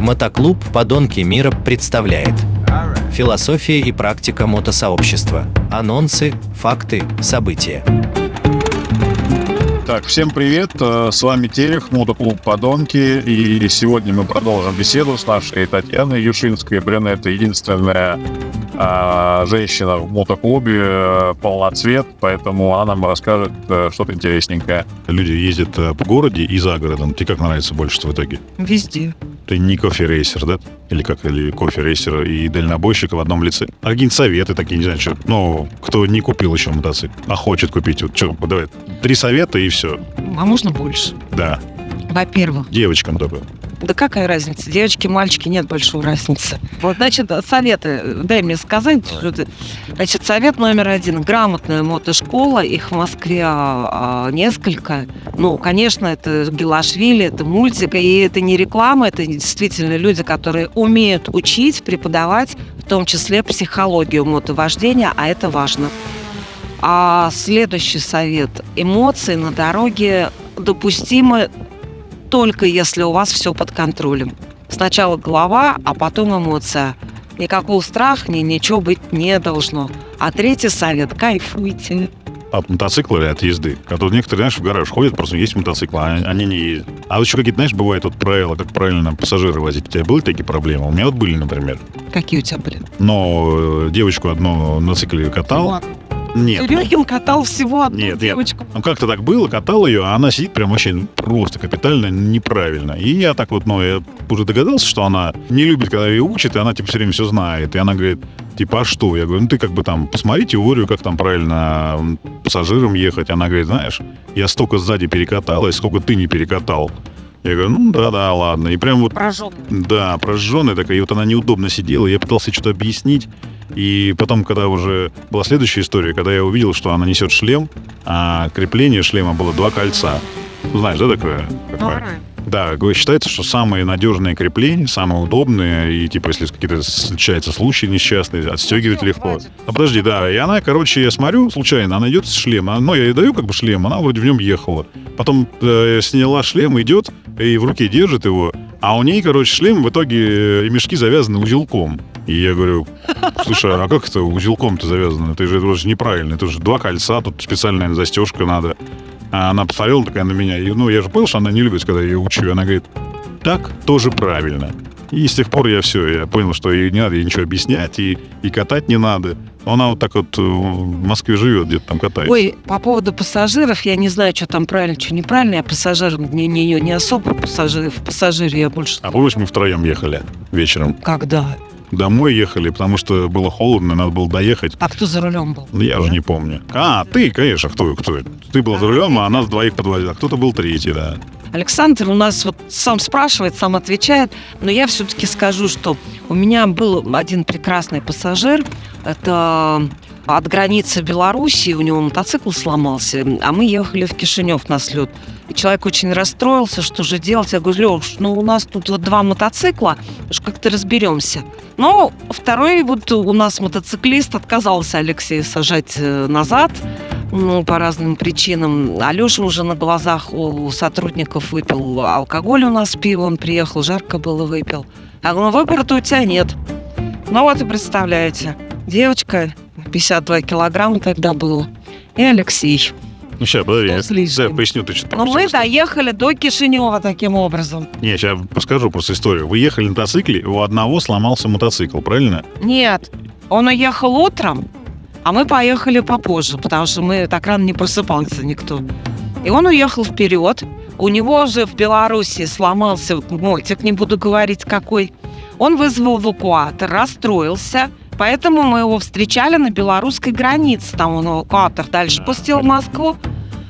Мотоклуб «Подонки мира» представляет Философия и практика мотосообщества. Анонсы, факты, события. Так, всем привет, э, с вами Терех, мотоклуб «Подонки», и сегодня мы продолжим беседу с нашей Татьяной Юшинской. Блин, это единственная а, женщина в мотоклубе, э, полноцвет, поэтому она нам расскажет э, что-то интересненькое. Люди ездят э, по городе и за городом. Тебе как нравится больше в итоге? Везде. Ты не кофе-рейсер, да? Или как, или кофе-рейсер и дальнобойщик в одном лице. А какие-нибудь советы такие, не знаю, что, ну, кто не купил еще мотоцикл, а хочет купить, вот что, давай, три совета и все. А можно больше? Да, Во-первых, девочкам только. да какая разница? Девочки, мальчики, нет большой разницы. Вот, значит, советы, дай мне сказать. что ты- Значит, совет номер один. Грамотная мотошкола, их в Москве а, а, несколько. Ну, конечно, это Гелашвили, это мультика, и это не реклама, это действительно люди, которые умеют учить, преподавать, в том числе психологию мотовождения, а это важно. А следующий совет. Эмоции на дороге допустимы только если у вас все под контролем. Сначала голова, а потом эмоция. Никакого страха, ни ничего быть не должно. А третий совет – кайфуйте. От мотоцикла или от езды? А тут некоторые, знаешь, в гараж ходят, просто есть мотоциклы, а они не ездят. А вот еще какие-то, знаешь, бывают вот правила, как правильно пассажиры возить. У тебя были такие проблемы? У меня вот были, например. Какие у тебя были? Но э, девочку одну на цикле катал. Нет. Серегин катал всего одну Нет, нет. девочку. Ну, как-то так было, катал ее, а она сидит прям вообще просто капитально неправильно. И я так вот, ну, я уже догадался, что она не любит, когда ее учат, и она, типа, все время все знает. И она говорит, типа, а что? Я говорю, ну, ты как бы там, посмотри теорию, как там правильно пассажирам ехать. Она говорит, знаешь, я столько сзади перекаталась, сколько ты не перекатал. Я говорю, ну, да-да, ладно. И прям вот Пораженный. да, прожженная такая, и вот она неудобно сидела, я пытался что-то объяснить, и потом, когда уже была следующая история, когда я увидел, что она несет шлем, а крепление шлема было два кольца. Ну, знаешь, да, такое? Какое? Да, считается, что самые надежные крепления, самые удобные, и типа, если какие-то случаются случаи несчастные, отстегивать легко. А подожди, да, и она, короче, я смотрю случайно, она идет с шлема, ну, я ей даю как бы шлем, она вроде в нем ехала. Потом э, сняла шлем, идет, и в руке держит его, а у ней, короче, шлем в итоге э, ремешки завязаны узелком. И я говорю, слушай, а как это узелком-то завязано? Это же вроде неправильно, это же два кольца, тут специальная застежка надо. А она посмотрела такая на меня, и, ну, я же понял, что она не любит, когда я ее учу, и она говорит, так тоже правильно. И с тех пор я все, я понял, что ей не надо ей ничего объяснять, и, и катать не надо. Она вот так вот э, в Москве живет, где-то там катается. Ой, по поводу пассажиров, я не знаю, что там правильно, что неправильно. Я пассажир, не, не, не особо пассажир, в пассажире я больше... А помнишь, мы втроем ехали вечером? Когда? Домой ехали, потому что было холодно, надо было доехать. А кто за рулем был? Ну, Я уже не помню. А, ты, конечно, кто, кто это? Ты был за рулем, а нас двоих подвозил. А кто-то был третий, да. Александр у нас вот сам спрашивает, сам отвечает, но я все-таки скажу, что у меня был один прекрасный пассажир, это от границы Белоруссии, у него мотоцикл сломался, а мы ехали в Кишинев на слет. И человек очень расстроился, что же делать. Я говорю, Леш, ну у нас тут вот два мотоцикла, уж как-то разберемся. Но второй вот у нас мотоциклист отказался Алексей сажать э, назад, ну, по разным причинам. Алеша уже на глазах у сотрудников выпил алкоголь у нас, пиво, он приехал, жарко было, выпил. А говорю, выбора-то у тебя нет. Ну вот и представляете, девочка, 52 килограмма тогда было, и Алексей. Ну, сейчас, подожди, я, я поясню, что-то... Ну мы доехали до Кишинева таким образом. Не, сейчас расскажу просто историю. Вы ехали на мотоцикле, у одного сломался мотоцикл, правильно? Нет, он уехал утром, а мы поехали попозже, потому что мы так рано не просыпался никто. И он уехал вперед. У него же в Беларуси сломался мотик, не буду говорить какой. Он вызвал эвакуатор, расстроился, поэтому мы его встречали на белорусской границе. Там он эвакуатор дальше пустил в Москву.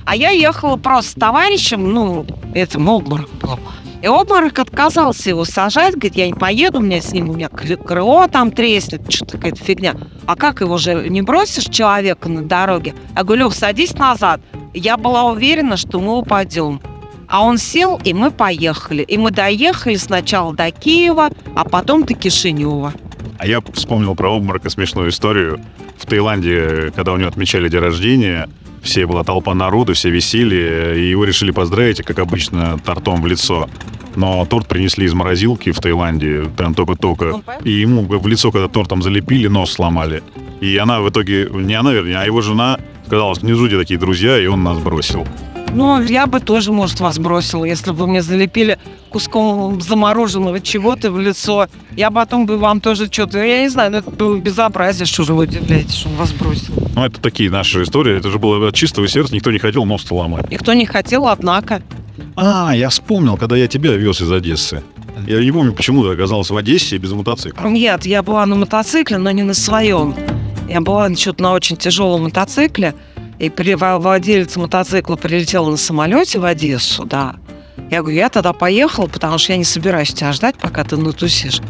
А я ехала просто с товарищем, ну, этим обморок был. И обморок отказался его сажать, говорит, я не поеду, у меня с ним, у меня кры- крыло там треснет, что-то какая-то фигня. А как его же не бросишь человека на дороге? Я говорю, Лёх, садись назад. Я была уверена, что мы упадем. А он сел, и мы поехали. И мы доехали сначала до Киева, а потом до Кишинева. А я вспомнил про обморока смешную историю. В Таиланде, когда у него отмечали день рождения, все была толпа народу, все висели, и его решили поздравить, как обычно, тортом в лицо. но торт принесли из морозилки в Таиланде, прям только-только. И ему в лицо, когда тортом залепили, нос сломали. И она в итоге, не она, вернее, а его жена сказала, что внизу где такие друзья, и он нас бросил. Ну, я бы тоже, может, вас бросила, если бы мне залепили куском замороженного чего-то в лицо. Я потом бы вам тоже что-то... Я не знаю, ну, это было безобразие, что же вы удивляетесь, что он вас бросил. Ну, это такие наши истории. Это же было от чистого сердца. Никто не хотел нос ломать. Никто не хотел, однако. А, я вспомнил, когда я тебя вез из Одессы. Я не помню, почему ты оказался в Одессе без мотоцикла. Нет, я была на мотоцикле, но не на своем. Я была что-то на очень тяжелом мотоцикле, и при- владелец мотоцикла прилетел на самолете в Одессу, да. Я говорю, я тогда поехала, потому что я не собираюсь тебя ждать, пока ты натусишь.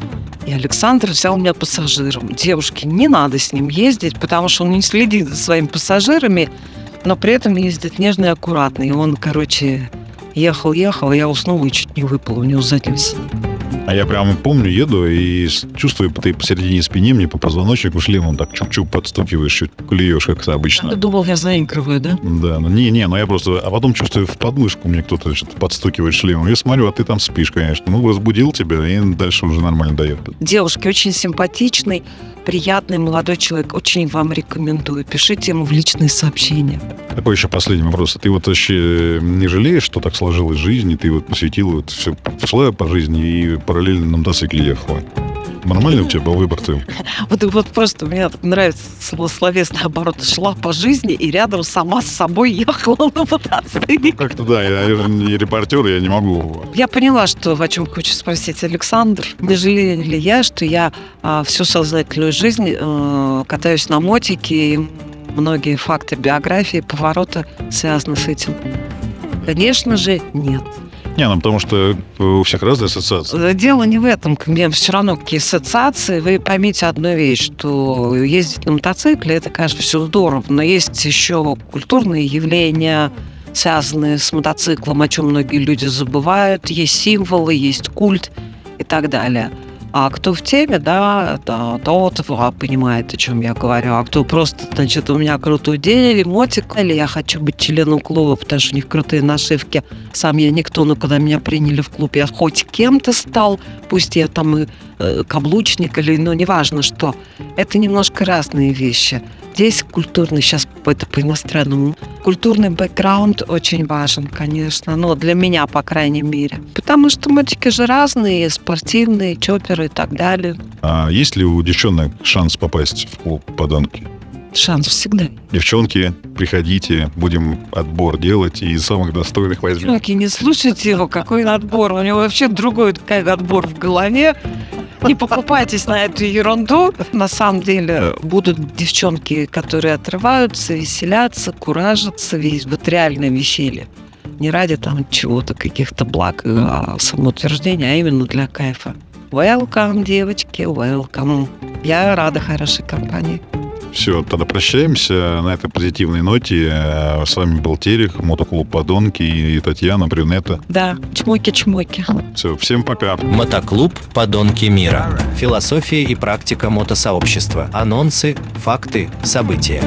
И Александр взял меня пассажиром. Девушке не надо с ним ездить, потому что он не следит за своими пассажирами, но при этом ездит нежно и аккуратно. И он, короче, ехал-ехал, я уснул и чуть не выпал у него сиденья. А я прямо помню, еду и чувствую, ты посередине спине мне по позвоночнику шлемом так чуп-чуп подстукиваешь, чуть клюешь, как Ты обычно. думал, я заигрываю, да? Да, ну не, не, ну я просто... А потом чувствую, в подмышку мне кто-то что-то подстукивает шлемом. Я смотрю, а ты там спишь, конечно. Ну, разбудил тебя, и дальше уже нормально доехал. Девушки очень симпатичный, приятный молодой человек. Очень вам рекомендую. Пишите ему в личные сообщения. Такой еще последний вопрос. Ты вот вообще не жалеешь, что так сложилась жизнь, и ты вот посвятил вот все, шла по жизни и параллельно на мотоцикле ехала? Нормальный у тебя был выбор ты? Вот, вот просто мне так нравится словесный оборот. Шла по жизни и рядом сама с собой ехала на мотоцикле. Как-то да, я не репортер, я не могу. Я поняла, что о чем хочет спросить Александр. Не жалею ли я, что я а, всю сознательную жизнь э, катаюсь на мотике, и многие факты биографии, повороты связаны с этим? Конечно же, нет. Не, ну потому что у всех разные ассоциации. Э, Дело не в этом. К мне все равно какие ассоциации. Вы поймите одну вещь, что ездить на мотоцикле, это, конечно, все здорово, но есть еще культурные явления, связанные с мотоциклом, о чем многие люди забывают. Есть символы, есть культ и так далее. А кто в теме, да, да, тот а, понимает, о чем я говорю. А кто просто, значит, у меня крутой день или мотик, или я хочу быть членом клуба, потому что у них крутые нашивки. Сам я никто, но когда меня приняли в клуб, я хоть кем-то стал, пусть я там и э, каблучник или, ну, неважно что. Это немножко разные вещи. Здесь культурный, сейчас это по-иностранному, культурный бэкграунд очень важен, конечно, но для меня, по крайней мере. Потому что мотики же разные, спортивные, чоперы и так далее. А есть ли у девчонок шанс попасть в клуб подонки? Шанс всегда. Девчонки, приходите, будем отбор делать и из самых достойных возьмем. Девчонки, не слушайте его, какой отбор. У него вообще другой отбор в голове. Не покупайтесь на эту ерунду. На самом деле будут девчонки, которые отрываются, веселятся, куражатся, весь вот реальное веселье. Не ради там чего-то, каких-то благ, а самоутверждения, а именно для кайфа. Welcome, девочки, welcome. Я рада хорошей компании. Все, тогда прощаемся на этой позитивной ноте. Э, С вами был Терех, мотоклуб Подонки и Татьяна Брюнета. Да, чмоки-чмоки. Все, всем пока. Мотоклуб «Подонки мира». Философия и практика мотосообщества. Анонсы, факты, события.